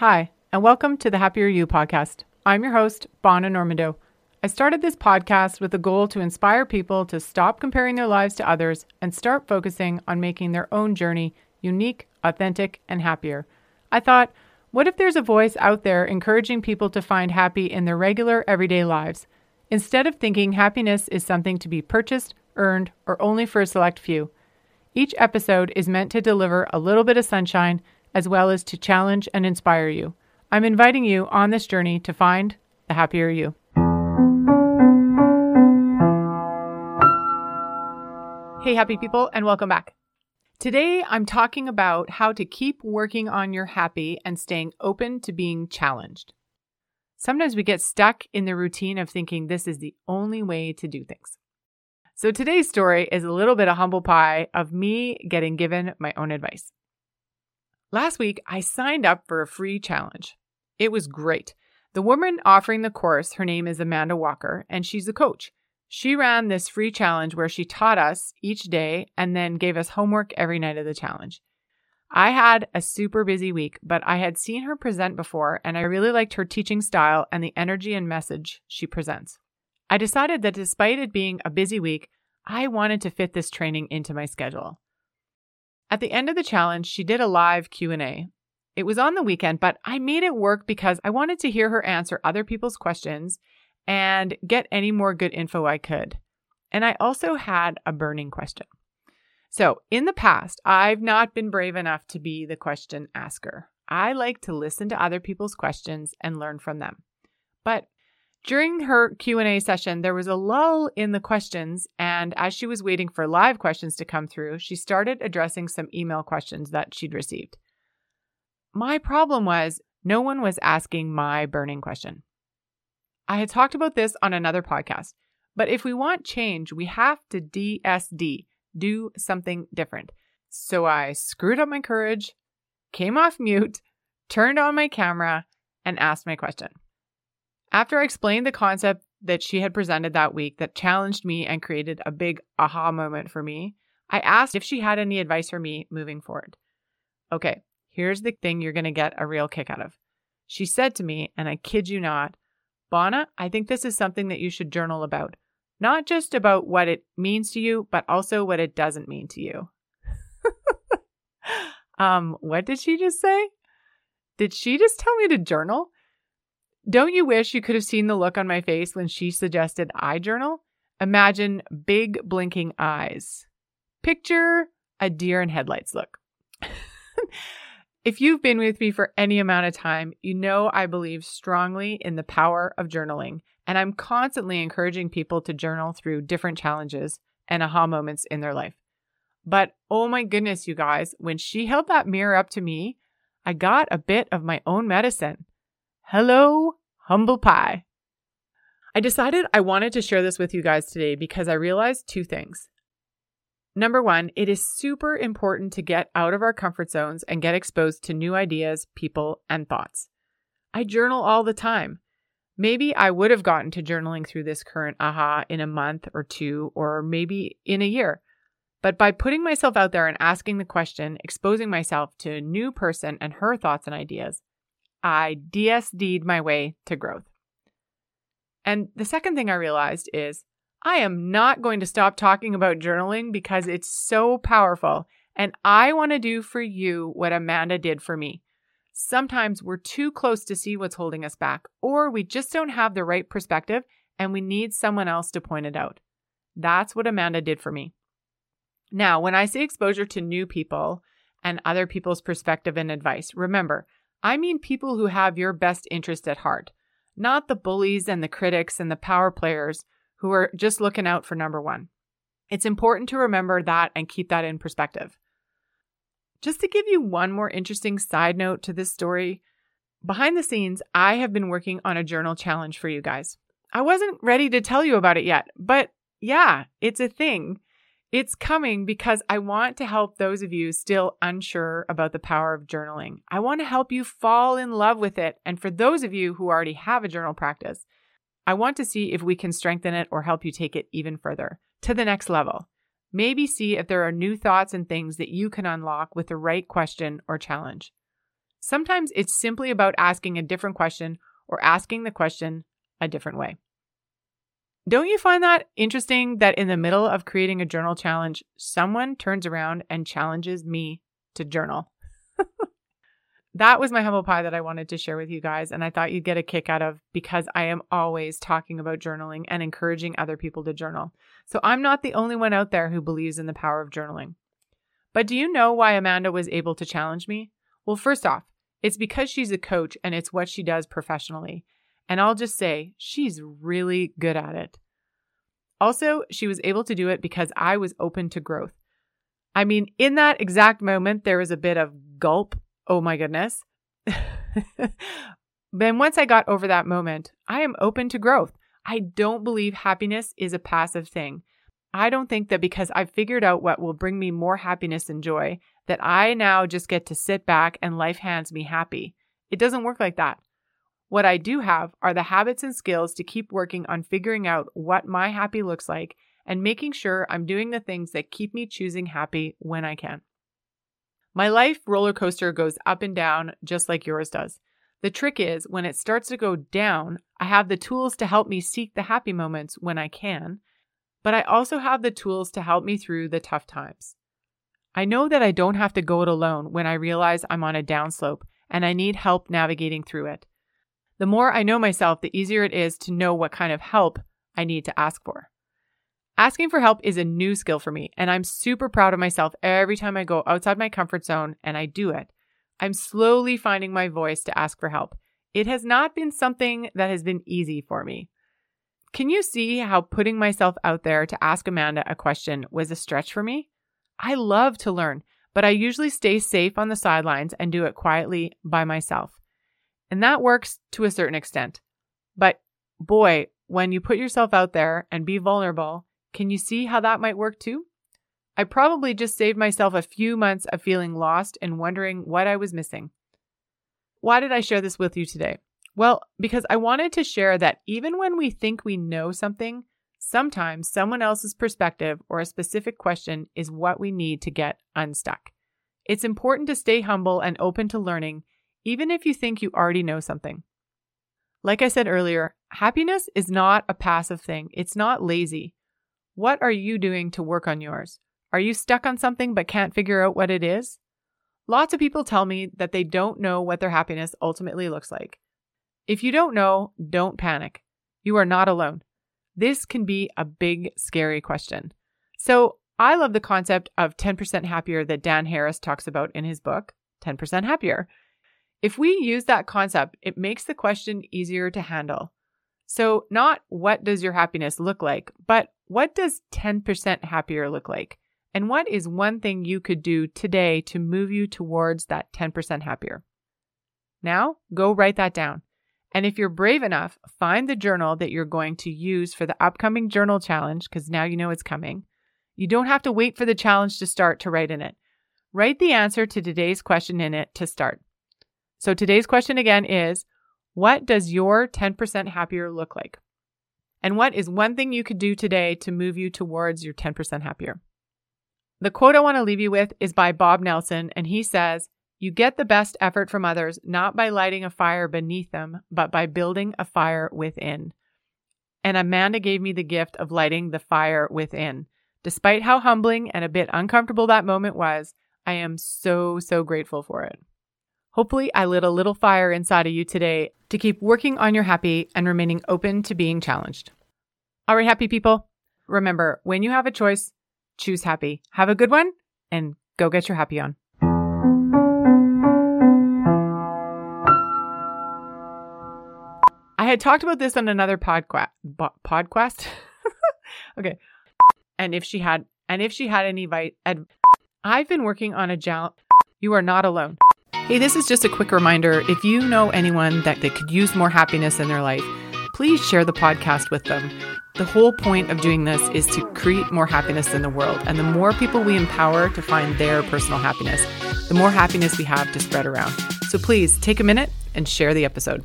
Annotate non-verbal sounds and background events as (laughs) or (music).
Hi, and welcome to the Happier You podcast. I'm your host, Bonna Normando. I started this podcast with the goal to inspire people to stop comparing their lives to others and start focusing on making their own journey unique, authentic, and happier. I thought, what if there's a voice out there encouraging people to find happy in their regular, everyday lives? Instead of thinking happiness is something to be purchased, earned, or only for a select few. Each episode is meant to deliver a little bit of sunshine as well as to challenge and inspire you. I'm inviting you on this journey to find the happier you. Hey, happy people, and welcome back. Today, I'm talking about how to keep working on your happy and staying open to being challenged. Sometimes we get stuck in the routine of thinking this is the only way to do things. So today's story is a little bit of humble pie of me getting given my own advice. Last week, I signed up for a free challenge. It was great. The woman offering the course, her name is Amanda Walker, and she's a coach. She ran this free challenge where she taught us each day and then gave us homework every night of the challenge. I had a super busy week, but I had seen her present before and I really liked her teaching style and the energy and message she presents. I decided that despite it being a busy week, I wanted to fit this training into my schedule. At the end of the challenge, she did a live Q&A. It was on the weekend, but I made it work because I wanted to hear her answer other people's questions and get any more good info I could. And I also had a burning question. So, in the past, I've not been brave enough to be the question asker. I like to listen to other people's questions and learn from them. But during her Q&A session, there was a lull in the questions, and as she was waiting for live questions to come through, she started addressing some email questions that she'd received. My problem was no one was asking my burning question. I had talked about this on another podcast, but if we want change, we have to DSD, do something different. So I screwed up my courage, came off mute, turned on my camera, and asked my question. After I explained the concept that she had presented that week that challenged me and created a big aha moment for me, I asked if she had any advice for me moving forward. Okay, here's the thing you're going to get a real kick out of. She said to me, and I kid you not, Bonna, I think this is something that you should journal about. Not just about what it means to you, but also what it doesn't mean to you. (laughs) um, what did she just say? Did she just tell me to journal? Don't you wish you could have seen the look on my face when she suggested I journal? Imagine big blinking eyes. Picture a deer in headlights look. (laughs) If you've been with me for any amount of time, you know I believe strongly in the power of journaling, and I'm constantly encouraging people to journal through different challenges and aha moments in their life. But oh my goodness, you guys, when she held that mirror up to me, I got a bit of my own medicine. Hello, humble pie. I decided I wanted to share this with you guys today because I realized two things. Number one, it is super important to get out of our comfort zones and get exposed to new ideas, people, and thoughts. I journal all the time. Maybe I would have gotten to journaling through this current aha in a month or two, or maybe in a year. But by putting myself out there and asking the question, exposing myself to a new person and her thoughts and ideas, I DSD'd my way to growth. And the second thing I realized is I am not going to stop talking about journaling because it's so powerful. And I want to do for you what Amanda did for me. Sometimes we're too close to see what's holding us back, or we just don't have the right perspective and we need someone else to point it out. That's what Amanda did for me. Now, when I say exposure to new people and other people's perspective and advice, remember, I mean people who have your best interest at heart, not the bullies and the critics and the power players who are just looking out for number one. It's important to remember that and keep that in perspective. Just to give you one more interesting side note to this story, behind the scenes, I have been working on a journal challenge for you guys. I wasn't ready to tell you about it yet, but yeah, it's a thing. It's coming because I want to help those of you still unsure about the power of journaling. I want to help you fall in love with it. And for those of you who already have a journal practice, I want to see if we can strengthen it or help you take it even further to the next level. Maybe see if there are new thoughts and things that you can unlock with the right question or challenge. Sometimes it's simply about asking a different question or asking the question a different way. Don't you find that interesting that in the middle of creating a journal challenge, someone turns around and challenges me to journal? (laughs) that was my humble pie that I wanted to share with you guys. And I thought you'd get a kick out of because I am always talking about journaling and encouraging other people to journal. So I'm not the only one out there who believes in the power of journaling. But do you know why Amanda was able to challenge me? Well, first off, it's because she's a coach and it's what she does professionally. And I'll just say, she's really good at it. Also, she was able to do it because I was open to growth. I mean, in that exact moment, there was a bit of gulp oh my goodness. (laughs) then once I got over that moment, I am open to growth. I don't believe happiness is a passive thing. I don't think that because I've figured out what will bring me more happiness and joy, that I now just get to sit back and life hands me happy. It doesn't work like that. What I do have are the habits and skills to keep working on figuring out what my happy looks like and making sure I'm doing the things that keep me choosing happy when I can. My life roller coaster goes up and down just like yours does. The trick is when it starts to go down, I have the tools to help me seek the happy moments when I can, but I also have the tools to help me through the tough times. I know that I don't have to go it alone when I realize I'm on a downslope and I need help navigating through it. The more I know myself, the easier it is to know what kind of help I need to ask for. Asking for help is a new skill for me, and I'm super proud of myself every time I go outside my comfort zone and I do it. I'm slowly finding my voice to ask for help. It has not been something that has been easy for me. Can you see how putting myself out there to ask Amanda a question was a stretch for me? I love to learn, but I usually stay safe on the sidelines and do it quietly by myself. And that works to a certain extent. But boy, when you put yourself out there and be vulnerable, can you see how that might work too? I probably just saved myself a few months of feeling lost and wondering what I was missing. Why did I share this with you today? Well, because I wanted to share that even when we think we know something, sometimes someone else's perspective or a specific question is what we need to get unstuck. It's important to stay humble and open to learning, even if you think you already know something. Like I said earlier, happiness is not a passive thing, it's not lazy. What are you doing to work on yours? Are you stuck on something but can't figure out what it is? Lots of people tell me that they don't know what their happiness ultimately looks like. If you don't know, don't panic. You are not alone. This can be a big, scary question. So, I love the concept of 10% happier that Dan Harris talks about in his book, 10% Happier. If we use that concept, it makes the question easier to handle. So, not what does your happiness look like, but what does 10% happier look like? And what is one thing you could do today to move you towards that 10% happier? Now, go write that down. And if you're brave enough, find the journal that you're going to use for the upcoming journal challenge, because now you know it's coming. You don't have to wait for the challenge to start to write in it. Write the answer to today's question in it to start. So today's question again is What does your 10% happier look like? And what is one thing you could do today to move you towards your 10% happier? The quote I want to leave you with is by Bob Nelson, and he says, You get the best effort from others not by lighting a fire beneath them, but by building a fire within. And Amanda gave me the gift of lighting the fire within. Despite how humbling and a bit uncomfortable that moment was, I am so, so grateful for it. Hopefully, I lit a little fire inside of you today to keep working on your happy and remaining open to being challenged. All right, happy people. Remember, when you have a choice, choose happy. Have a good one and go get your happy on. I had talked about this on another podcast. podcast? (laughs) okay. And if she had, and if she had any advice, ad- I've been working on a job. You are not alone. Hey, this is just a quick reminder. If you know anyone that, they could use more happiness in their life, please share the podcast with them. The whole point of doing this is to create more happiness in the world. And the more people we empower to find their personal happiness, the more happiness we have to spread around. So please take a minute and share the episode.